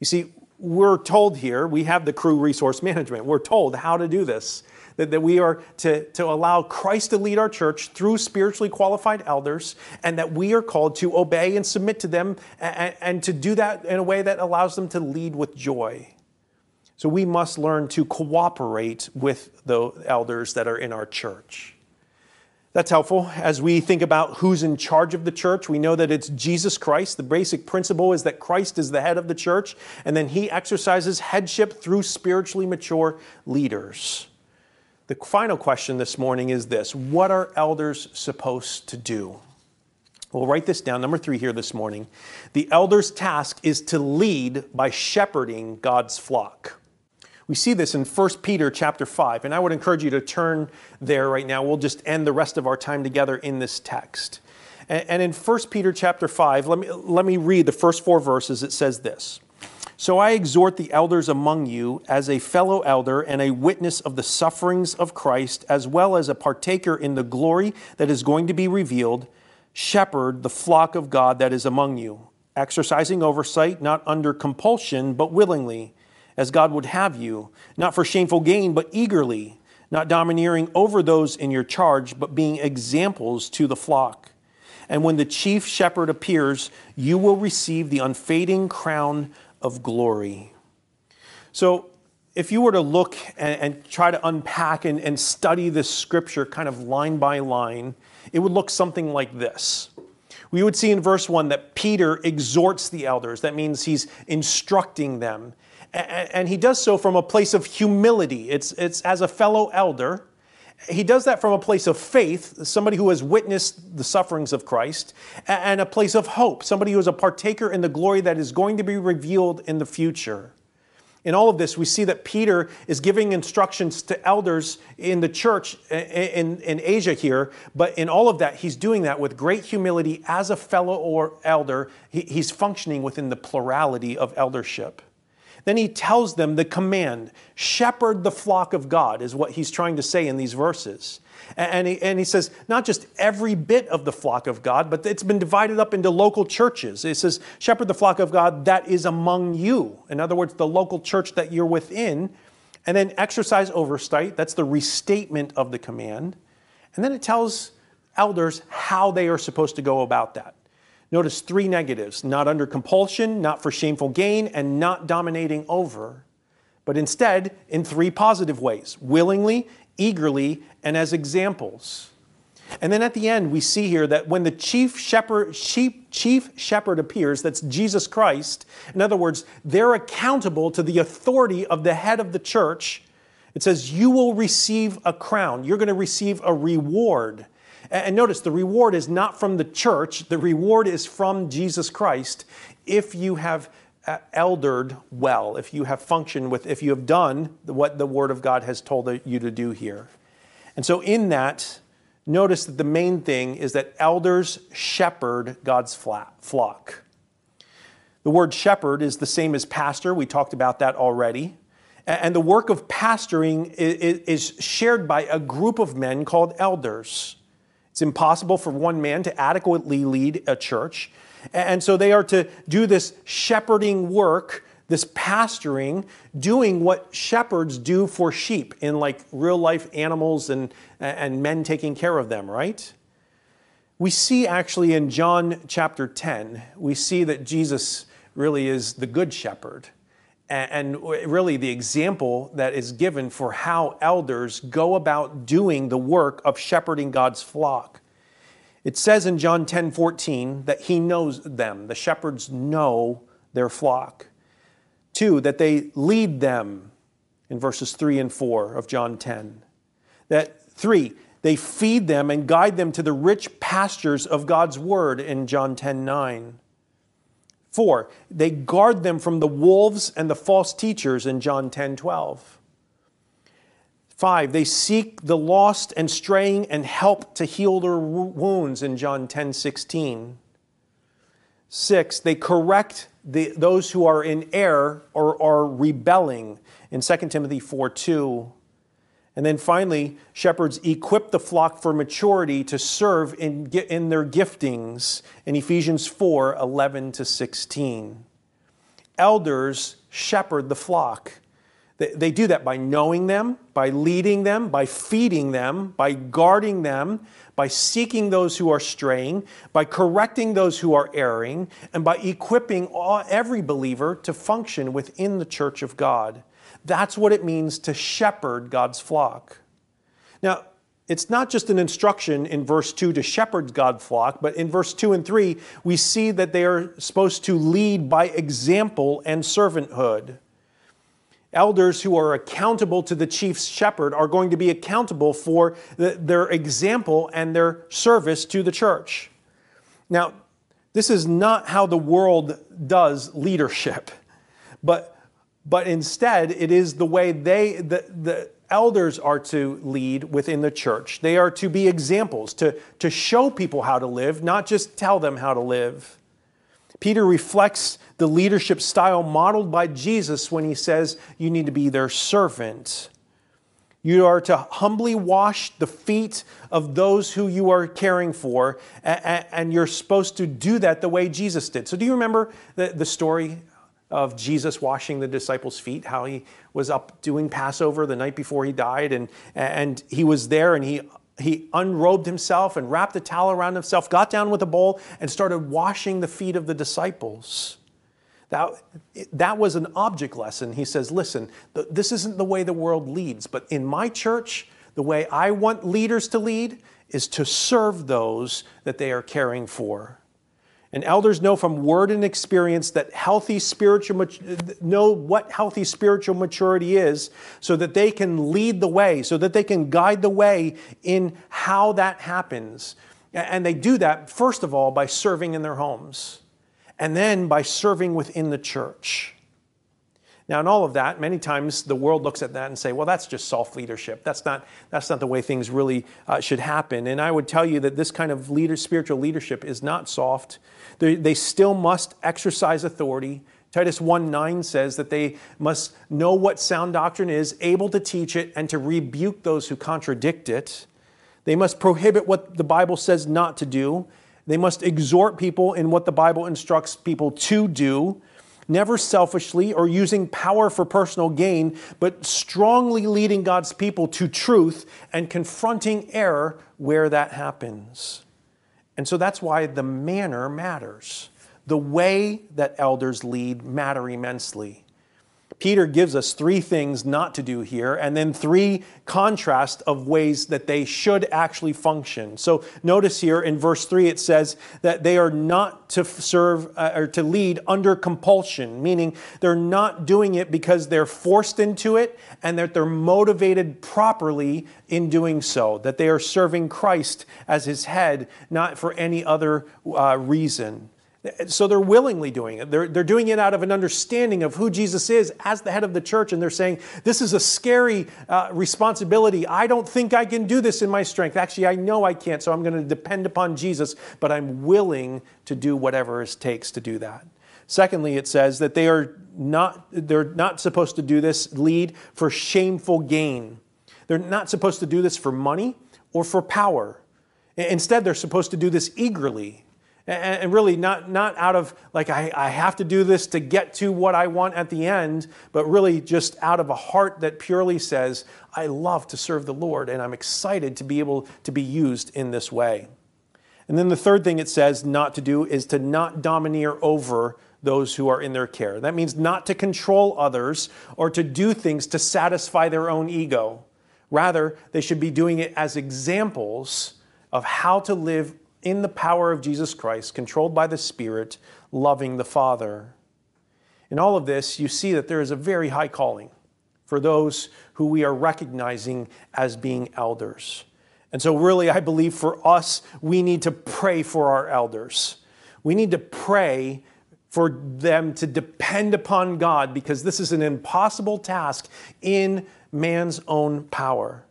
You see, we're told here, we have the crew resource management, we're told how to do this that, that we are to, to allow Christ to lead our church through spiritually qualified elders, and that we are called to obey and submit to them and, and to do that in a way that allows them to lead with joy. So we must learn to cooperate with the elders that are in our church. That's helpful as we think about who's in charge of the church. We know that it's Jesus Christ. The basic principle is that Christ is the head of the church, and then he exercises headship through spiritually mature leaders. The final question this morning is this What are elders supposed to do? We'll write this down, number three here this morning. The elder's task is to lead by shepherding God's flock. We see this in 1 Peter chapter 5, and I would encourage you to turn there right now. We'll just end the rest of our time together in this text. And in 1 Peter chapter 5, let me, let me read the first four verses. It says this so I exhort the elders among you, as a fellow elder and a witness of the sufferings of Christ, as well as a partaker in the glory that is going to be revealed, shepherd the flock of God that is among you, exercising oversight, not under compulsion, but willingly, as God would have you, not for shameful gain, but eagerly, not domineering over those in your charge, but being examples to the flock. And when the chief shepherd appears, you will receive the unfading crown of glory. So, if you were to look and, and try to unpack and, and study this scripture kind of line by line, it would look something like this. We would see in verse 1 that Peter exhorts the elders. That means he's instructing them. And he does so from a place of humility. It's, it's as a fellow elder he does that from a place of faith, somebody who has witnessed the sufferings of Christ, and a place of hope, somebody who is a partaker in the glory that is going to be revealed in the future. In all of this, we see that Peter is giving instructions to elders in the church in, in Asia here, but in all of that, he's doing that with great humility as a fellow or elder. He, he's functioning within the plurality of eldership. Then he tells them the command shepherd the flock of God, is what he's trying to say in these verses. And he, and he says, not just every bit of the flock of God, but it's been divided up into local churches. It says, shepherd the flock of God that is among you. In other words, the local church that you're within. And then exercise oversight. That's the restatement of the command. And then it tells elders how they are supposed to go about that. Notice three negatives not under compulsion, not for shameful gain, and not dominating over, but instead in three positive ways willingly, eagerly, and as examples. And then at the end, we see here that when the chief shepherd, chief, shepherd appears, that's Jesus Christ, in other words, they're accountable to the authority of the head of the church. It says, You will receive a crown. You're going to receive a reward. And notice the reward is not from the church, the reward is from Jesus Christ if you have uh, eldered well, if you have functioned with, if you have done what the Word of God has told you to do here. And so, in that, notice that the main thing is that elders shepherd God's flock. The word shepherd is the same as pastor. We talked about that already. And the work of pastoring is shared by a group of men called elders. It's impossible for one man to adequately lead a church. And so they are to do this shepherding work, this pastoring, doing what shepherds do for sheep in like real life animals and, and men taking care of them, right? We see actually in John chapter 10, we see that Jesus really is the good shepherd and really the example that is given for how elders go about doing the work of shepherding God's flock. It says in John 10 14 that he knows them, the shepherds know their flock. Two, that they lead them in verses 3 and 4 of John 10. That three, they feed them and guide them to the rich pastures of God's word in John 10 9. Four, they guard them from the wolves and the false teachers in John 10 12. Five, they seek the lost and straying and help to heal their wounds in John 10 16. Six, they correct the, those who are in error or are rebelling in 2 Timothy 4 2. And then finally, shepherds equip the flock for maturity to serve in, in their giftings in Ephesians 4 11 to 16. Elders shepherd the flock. They, they do that by knowing them, by leading them, by feeding them, by guarding them, by seeking those who are straying, by correcting those who are erring, and by equipping all, every believer to function within the church of God. That's what it means to shepherd God's flock. Now, it's not just an instruction in verse 2 to shepherd God's flock, but in verse 2 and 3, we see that they are supposed to lead by example and servanthood. Elders who are accountable to the chief shepherd are going to be accountable for the, their example and their service to the church. Now, this is not how the world does leadership, but but instead it is the way they the, the elders are to lead within the church. They are to be examples to, to show people how to live not just tell them how to live. Peter reflects the leadership style modeled by jesus when he says you need to be their servant. You are to humbly wash the feet of those who you are caring for, and you're supposed to do that the way Jesus did. So, do you remember the, the story of Jesus washing the disciples' feet, how he was up doing Passover the night before he died, and, and he was there and he, he unrobed himself and wrapped a towel around himself, got down with a bowl, and started washing the feet of the disciples. That, that was an object lesson. He says, Listen, this isn't the way the world leads, but in my church, the way I want leaders to lead is to serve those that they are caring for. And elders know from word and experience that healthy spiritual know what healthy spiritual maturity is so that they can lead the way, so that they can guide the way in how that happens. And they do that first of all by serving in their homes and then by serving within the church. Now, in all of that, many times the world looks at that and say, well, that's just soft leadership. That's not, that's not the way things really uh, should happen. And I would tell you that this kind of leader, spiritual leadership is not soft. They, they still must exercise authority. Titus 1 9 says that they must know what sound doctrine is, able to teach it, and to rebuke those who contradict it. They must prohibit what the Bible says not to do. They must exhort people in what the Bible instructs people to do never selfishly or using power for personal gain, but strongly leading God's people to truth and confronting error where that happens. And so that's why the manner matters. The way that elders lead matter immensely. Peter gives us three things not to do here, and then three contrasts of ways that they should actually function. So notice here in verse 3 it says that they are not to serve uh, or to lead under compulsion, meaning they're not doing it because they're forced into it and that they're motivated properly in doing so, that they are serving Christ as his head, not for any other uh, reason. So they're willingly doing it. They're, they're doing it out of an understanding of who Jesus is as the head of the church. And they're saying, This is a scary uh, responsibility. I don't think I can do this in my strength. Actually, I know I can't, so I'm going to depend upon Jesus, but I'm willing to do whatever it takes to do that. Secondly, it says that they are not, they're not supposed to do this lead for shameful gain. They're not supposed to do this for money or for power. Instead, they're supposed to do this eagerly and, really not, not out of like I, I have to do this to get to what i want at the end but really just out of a heart that purely says i love to serve the lord and i'm excited to be able to be used in this way. And then the third thing it says not to do is to not domineer over those who are in their care. That means not to control others or to do things to satisfy their own ego. Rather they should be doing it as examples of how to live in the power of Jesus Christ, controlled by the Spirit, loving the Father. In all of this, you see that there is a very high calling for those who we are recognizing as being elders. And so, really, I believe for us, we need to pray for our elders. We need to pray for them to depend upon God because this is an impossible task in man's own power.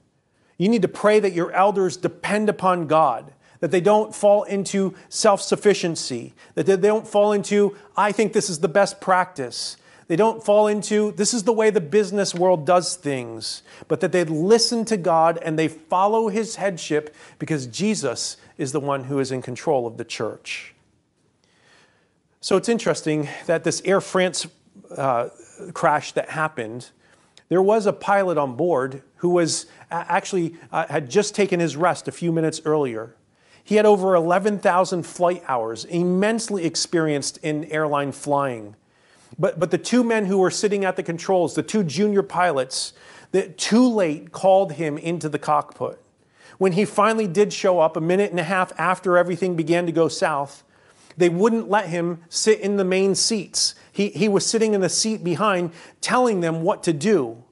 You need to pray that your elders depend upon God, that they don't fall into self sufficiency, that they don't fall into, I think this is the best practice, they don't fall into this is the way the business world does things, but that they listen to God and they follow his headship because Jesus is the one who is in control of the church. So it's interesting that this Air France uh, crash that happened, there was a pilot on board who was actually uh, had just taken his rest a few minutes earlier. He had over 11,000 flight hours, immensely experienced in airline flying. But, but the two men who were sitting at the controls, the two junior pilots, that too late called him into the cockpit. When he finally did show up a minute and a half after everything began to go south, they wouldn't let him sit in the main seats. He, he was sitting in the seat behind, telling them what to do.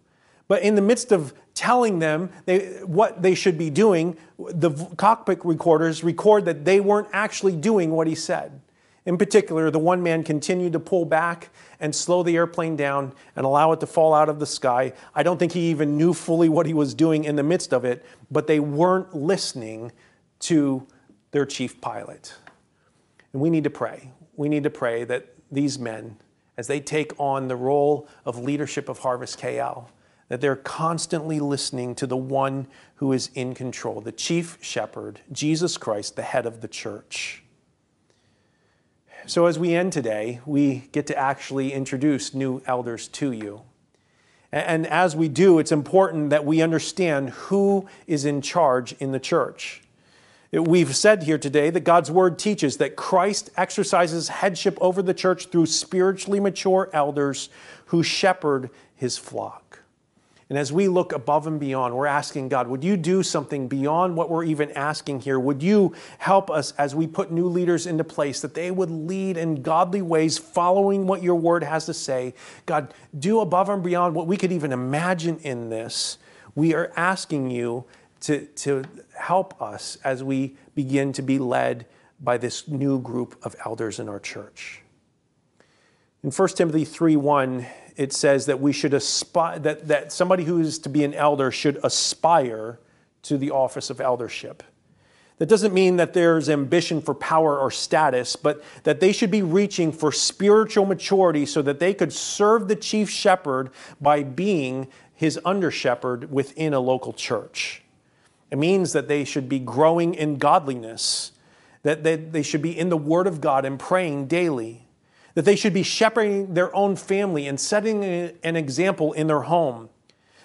But in the midst of telling them they, what they should be doing, the cockpit recorders record that they weren't actually doing what he said. In particular, the one man continued to pull back and slow the airplane down and allow it to fall out of the sky. I don't think he even knew fully what he was doing in the midst of it, but they weren't listening to their chief pilot. And we need to pray. We need to pray that these men, as they take on the role of leadership of Harvest KL, that they're constantly listening to the one who is in control, the chief shepherd, Jesus Christ, the head of the church. So, as we end today, we get to actually introduce new elders to you. And as we do, it's important that we understand who is in charge in the church. We've said here today that God's word teaches that Christ exercises headship over the church through spiritually mature elders who shepherd his flock. And as we look above and beyond, we're asking God, would you do something beyond what we're even asking here? Would you help us as we put new leaders into place that they would lead in godly ways, following what your word has to say? God, do above and beyond what we could even imagine in this. We are asking you to, to help us as we begin to be led by this new group of elders in our church. In 1 Timothy 3 1, it says that we should aspire, that, that somebody who is to be an elder should aspire to the office of eldership. That doesn't mean that there's ambition for power or status, but that they should be reaching for spiritual maturity so that they could serve the chief shepherd by being his under shepherd within a local church. It means that they should be growing in godliness, that they should be in the Word of God and praying daily that they should be shepherding their own family and setting an example in their home,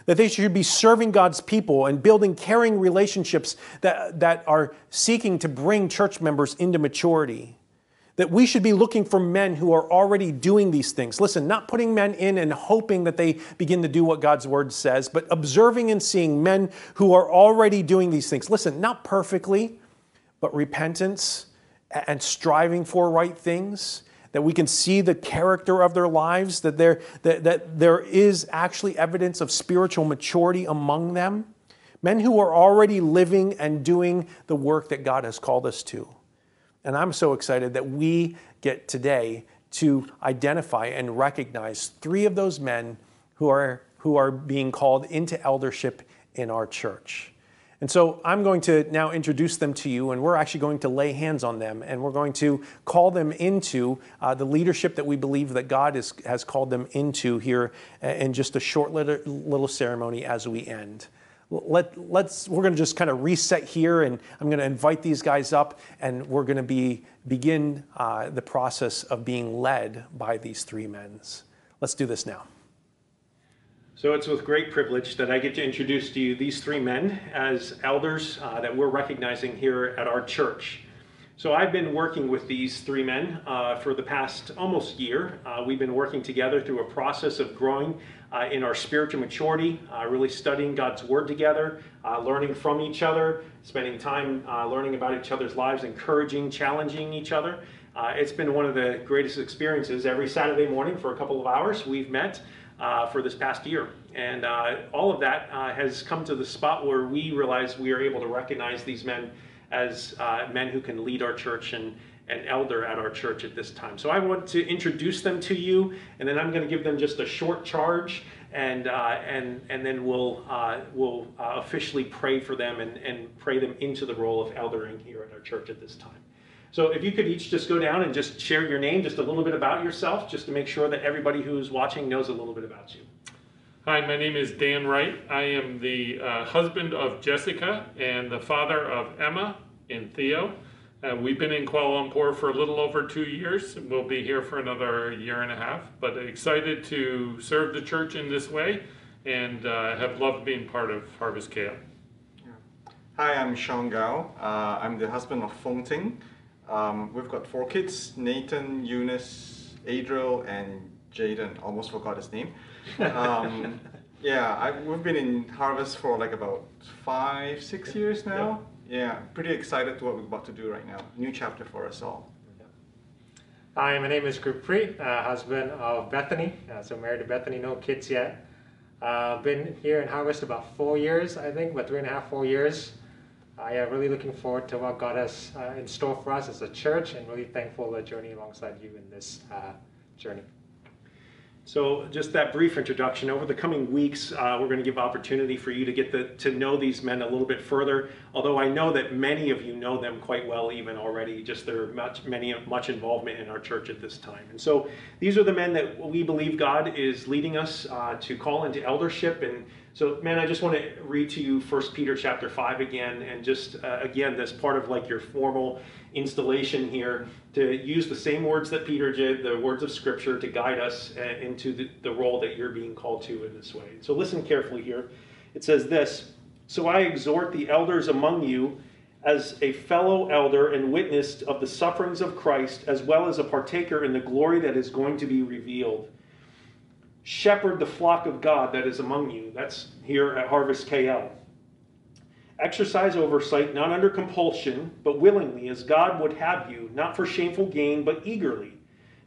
that they should be serving God's people and building caring relationships that, that are seeking to bring church members into maturity. That we should be looking for men who are already doing these things. Listen, not putting men in and hoping that they begin to do what God's word says, but observing and seeing men who are already doing these things. Listen, not perfectly, but repentance and striving for right things that we can see the character of their lives, that there, that, that there is actually evidence of spiritual maturity among them. Men who are already living and doing the work that God has called us to. And I'm so excited that we get today to identify and recognize three of those men who are, who are being called into eldership in our church. And so I'm going to now introduce them to you, and we're actually going to lay hands on them, and we're going to call them into uh, the leadership that we believe that God is, has called them into here in just a short little, little ceremony as we end. Let, let's, we're going to just kind of reset here, and I'm going to invite these guys up, and we're going to be, begin uh, the process of being led by these three men. Let's do this now. So it's with great privilege that I get to introduce to you these three men as elders uh, that we're recognizing here at our church. So I've been working with these three men uh, for the past almost year. Uh, we've been working together through a process of growing uh, in our spiritual maturity, uh, really studying God's Word together, uh, learning from each other, spending time learning about each other's lives, encouraging, challenging each other. it's been one of the greatest experiences. Every Saturday morning for a couple of hours, we've met uh, for this past year. And uh, all of that uh, has come to the spot where we realize we are able to recognize these men as uh, men who can lead our church and an elder at our church at this time. So I want to introduce them to you, and then I'm going to give them just a short charge, and uh, and and then we'll uh, we'll officially pray for them and, and pray them into the role of eldering here at our church at this time. So if you could each just go down and just share your name, just a little bit about yourself, just to make sure that everybody who's watching knows a little bit about you. Hi, my name is Dan Wright. I am the uh, husband of Jessica and the father of Emma and Theo. Uh, we've been in Kuala Lumpur for a little over two years. We'll be here for another year and a half, but excited to serve the church in this way and uh, have loved being part of Harvest KL. Hi, I'm Sean Gao. Uh, I'm the husband of Fong Ting. Um, we've got four kids Nathan, Eunice, Adriel, and Jaden. Almost forgot his name. Um, yeah, I, we've been in Harvest for like about five, six years now. Yeah, pretty excited to what we're about to do right now. New chapter for us all. Hi, my name is Gurpreet, uh, husband of Bethany. Uh, so married to Bethany, no kids yet. Uh, been here in Harvest about four years, I think, about three and a half, four years. I am really looking forward to what God has uh, in store for us as a church, and really thankful to journey alongside you in this uh, journey. So, just that brief introduction. Over the coming weeks, uh, we're going to give opportunity for you to get the, to know these men a little bit further. Although I know that many of you know them quite well, even already. Just their much many much involvement in our church at this time. And so, these are the men that we believe God is leading us uh, to call into eldership and so, man, I just want to read to you First Peter chapter five again, and just uh, again, this part of like your formal installation here to use the same words that Peter did, the words of Scripture, to guide us uh, into the, the role that you're being called to in this way. So, listen carefully here. It says this: So I exhort the elders among you as a fellow elder and witness of the sufferings of Christ, as well as a partaker in the glory that is going to be revealed shepherd the flock of God that is among you. That's here at Harvest KL. Exercise oversight not under compulsion, but willingly, as God would have you, not for shameful gain, but eagerly,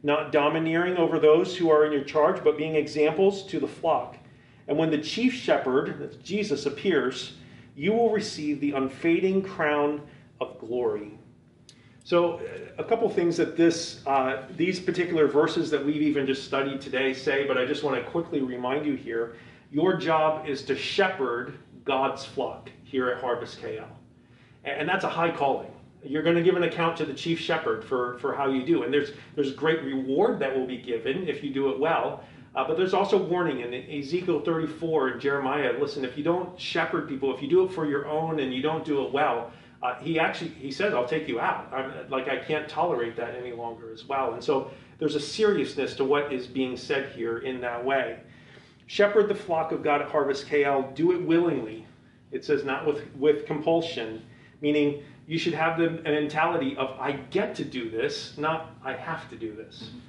not domineering over those who are in your charge, but being examples to the flock. And when the chief shepherd, Jesus, appears, you will receive the unfading crown of glory. So, a couple things that this, uh, these particular verses that we've even just studied today say, but I just want to quickly remind you here. Your job is to shepherd God's flock here at Harvest KL, and that's a high calling. You're going to give an account to the chief shepherd for, for how you do, and there's there's great reward that will be given if you do it well. Uh, but there's also warning in Ezekiel 34 and Jeremiah. Listen, if you don't shepherd people, if you do it for your own and you don't do it well, uh, he actually he says i'll take you out. I'm, like i can't tolerate that any longer as well. And so there's a seriousness to what is being said here in that way. Shepherd the flock of god at harvest kl do it willingly it says not with with compulsion meaning you should have the mentality of i get to do this not i have to do this. Mm-hmm.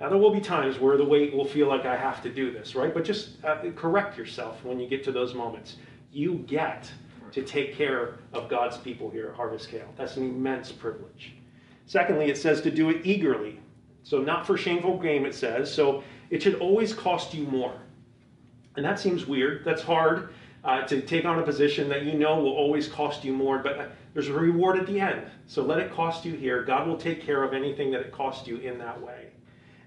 now there will be times where the weight will feel like i have to do this right? But just uh, correct yourself when you get to those moments. You get to take care of God's people here at Harvest KL. That's an immense privilege. Secondly, it says to do it eagerly. So, not for shameful gain, it says. So, it should always cost you more. And that seems weird. That's hard uh, to take on a position that you know will always cost you more, but uh, there's a reward at the end. So, let it cost you here. God will take care of anything that it costs you in that way.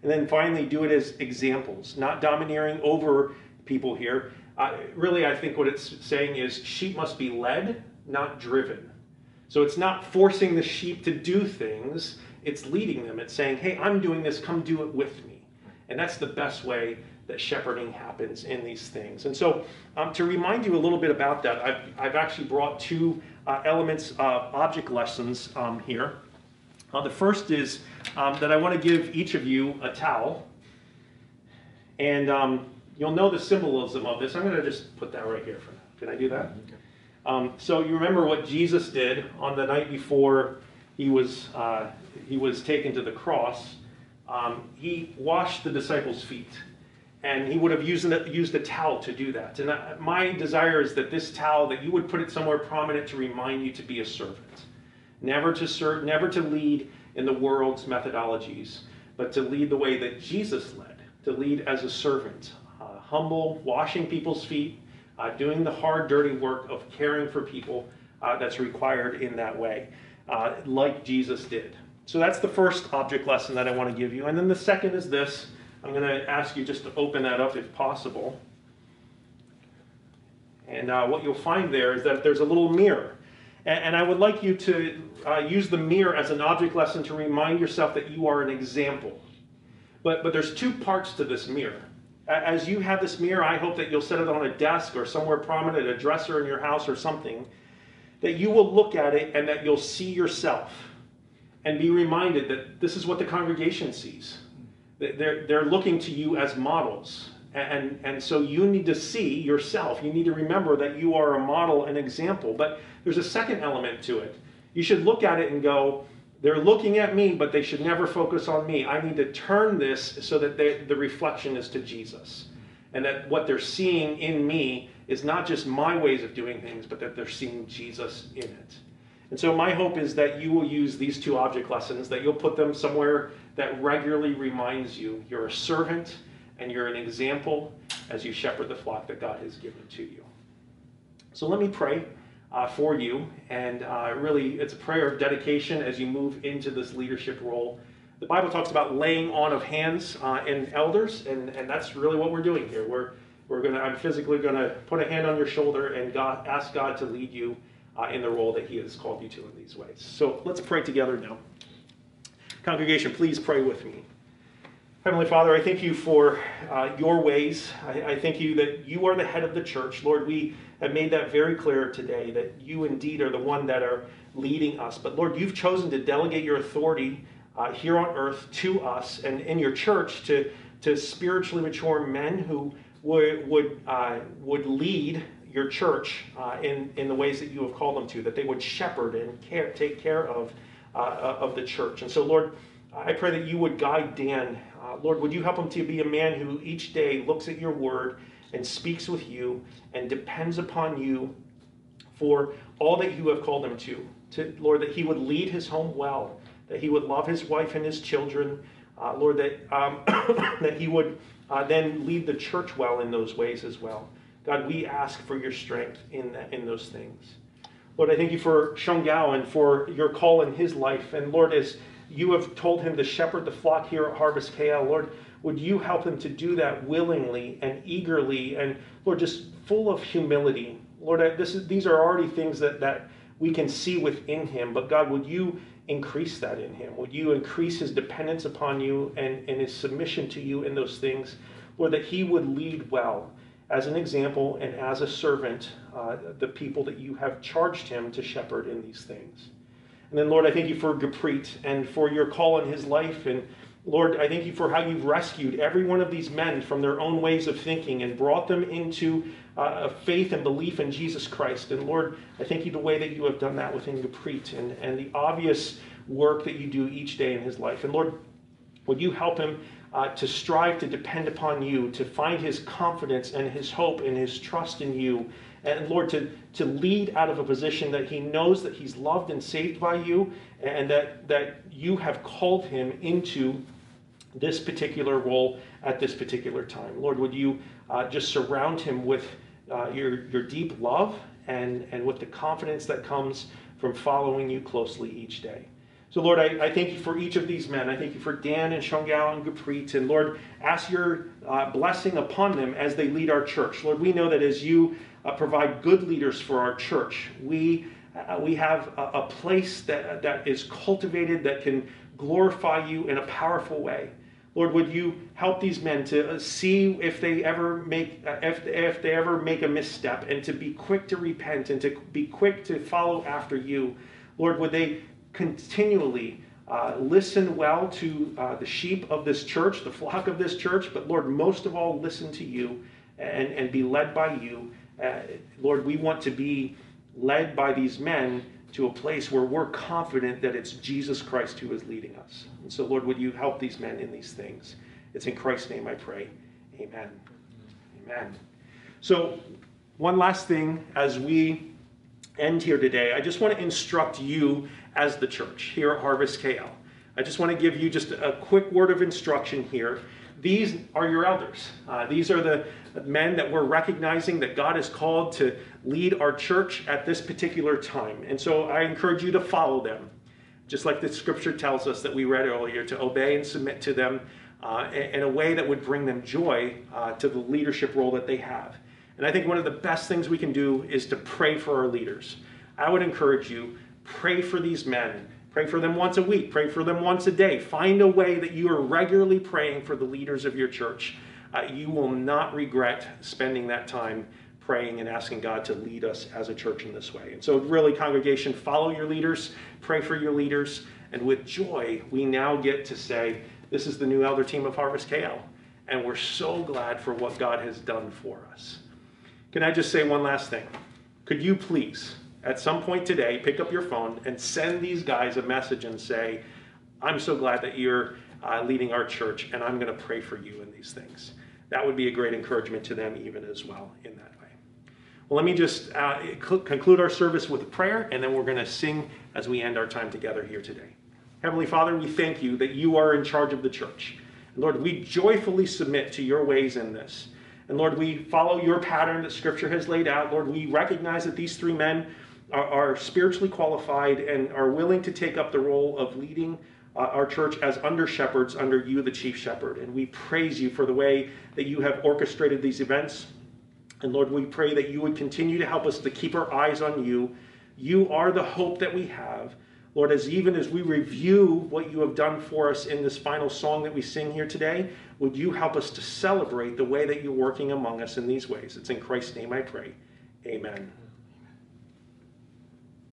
And then finally, do it as examples, not domineering over people here, really, I think what it's saying is sheep must be led, not driven. So it's not forcing the sheep to do things, it's leading them. It's saying, hey, I'm doing this, come do it with me. And that's the best way that shepherding happens in these things. And so, um, to remind you a little bit about that, I've, I've actually brought two uh, elements of object lessons um, here. Uh, the first is um, that I want to give each of you a towel. And um, You'll know the symbolism of this. I'm going to just put that right here for now. Can I do that? Um, so you remember what Jesus did on the night before he was uh, he was taken to the cross. Um, he washed the disciples' feet, and he would have used a, used a towel to do that. And I, my desire is that this towel that you would put it somewhere prominent to remind you to be a servant, never to serve, never to lead in the world's methodologies, but to lead the way that Jesus led, to lead as a servant, humble, washing people's feet, uh, doing the hard, dirty work of caring for people uh, that's required in that way, uh, like Jesus did. So that's the first object lesson that I want to give you. And then the second is this. I'm going to ask you just to open that up if possible. And uh, what you'll find there is that there's a little mirror. And, and I would like you to uh, use the mirror as an object lesson to remind yourself that you are an example. But, but there's two parts to this mirror. As you have this mirror, I hope that you'll set it on a desk or somewhere prominent, a dresser in your house or something, that you will look at it and that you'll see yourself and be reminded that this is what the congregation sees. They're, they're looking to you as models. And, and so you need to see yourself. You need to remember that you are a model, an example. But there's a second element to it. You should look at it and go, they're looking at me, but they should never focus on me. I need to turn this so that they, the reflection is to Jesus. And that what they're seeing in me is not just my ways of doing things, but that they're seeing Jesus in it. And so my hope is that you will use these two object lessons, that you'll put them somewhere that regularly reminds you you're a servant and you're an example as you shepherd the flock that God has given to you. So let me pray uh, for you. And uh, really, it's a prayer of dedication as you move into this leadership role. The Bible talks about laying on of hands uh, in elders, and, and that's really what we're doing here. We're, we're gonna, I'm physically going to put a hand on your shoulder and God, ask God to lead you uh, in the role that He has called you to in these ways. So let's pray together now. Congregation, please pray with me. Heavenly Father, I thank you for uh, your ways. I, I, thank you that you are the head of the church. Lord, we have made that very clear today that you indeed are the one that are leading us. But Lord, you've chosen to delegate your authority uh, here on earth to us and in your church to, to spiritually mature men who would, would, uh, would lead your church uh, in, in the ways that you have called them to, that they would shepherd and care, take care of, uh, of the church. And so, Lord, I pray that you would guide Dan. Uh, Lord, would you help him to be a man who each day looks at your word and speaks with you and depends upon you for all that you have called him to. to Lord, that he would lead his home well, that he would love his wife and his children. Uh, Lord, that, um, that he would uh, then lead the church well in those ways as well. God, we ask for your strength in, that, in those things. Lord, I thank you for Sean Gao and for your call in his life. And Lord, as you have told him to shepherd the flock here at Harvest KL. Lord, would you help him to do that willingly and eagerly and, Lord, just full of humility? Lord, this is, these are already things that, that we can see within him, but God, would you increase that in him? Would you increase his dependence upon you and, and his submission to you in those things? Lord, that he would lead well as an example and as a servant uh, the people that you have charged him to shepherd in these things. And then, Lord, I thank you for Gurpreet and for your call in his life. And Lord, I thank you for how you've rescued every one of these men from their own ways of thinking and brought them into uh, faith and belief in Jesus Christ. And Lord, I thank you the way that you have done that within Gurpreet and, and the obvious work that you do each day in his life. And Lord, would you help him uh, to strive to depend upon you, to find his confidence and his hope and his trust in you and Lord, to, to lead out of a position that he knows that he's loved and saved by you, and that, that you have called him into this particular role at this particular time. Lord, would you uh, just surround him with uh, your, your deep love and, and with the confidence that comes from following you closely each day. So, Lord, I, I, thank you for each of these men. I thank you for Dan and Sean Gao and Gurpreet. And Lord, ask your uh, blessing upon them as they lead our church. Lord, we know that as you uh, provide good leaders for our church. We, uh, we have a, a, place that, that is cultivated that can glorify you in a powerful way. Lord, would you help these men to uh, see if they ever make uh, if, if they ever make a misstep and to be quick to repent and to be quick to follow after you. Lord, would they continually uh, listen well to uh, the sheep of this church, the flock of this church, but Lord, most of all, listen to you and, and be led by you uh, Lord, we want to be led by these men to a place where we're confident that it's Jesus Christ who is leading us. And so, Lord, would you help these men in these things? It's in Christ's name I pray. Amen. Amen. So, one last thing as we end here today, I just want to instruct you as the church here at Harvest KL. I just want to give you just a quick word of instruction here. These are your elders. Uh, these are the men that we're recognizing that God has called to lead our church at this particular time. And so I encourage you to follow them, just like the scripture tells us that we read earlier, to obey and submit to them uh, in a way that would bring them joy uh, to the leadership role that they have. And I think one of the best things we can do is to pray for our leaders. I would encourage you, pray for these men. Pray for them once a week. Pray for them once a day. Find a way that you are regularly praying for the leaders of your church. Uh, you will not regret spending that time praying and asking God to lead us as a church in this way. And so, really, congregation, follow your leaders, pray for your leaders, and with joy, we now get to say, This is the new elder team of Harvest KL. And we're so glad for what God has done for us. Can I just say one last thing? Could you please, at some point today, pick up your phone and send these guys a message and say, I'm so glad that you're uh, leading our church, and I'm going to pray for you in these things. That would be a great encouragement to them, even as well, in that way. Well, let me just uh, conclude our service with a prayer, and then we're going to sing as we end our time together here today. Heavenly Father, we thank you that you are in charge of the church. And Lord, we joyfully submit to your ways in this. And Lord, we follow your pattern that Scripture has laid out. Lord, we recognize that these three men are spiritually qualified and are willing to take up the role of leading uh, our church as under shepherds under you, the chief shepherd. And we praise you for the way that you have orchestrated these events. And Lord, we pray that you would continue to help us to keep our eyes on you. You are the hope that we have. Lord, as even as we review what you have done for us in this final song that we sing here today, would you help us to celebrate the way that you're working among us in these ways? It's in Christ's name I pray. Amen.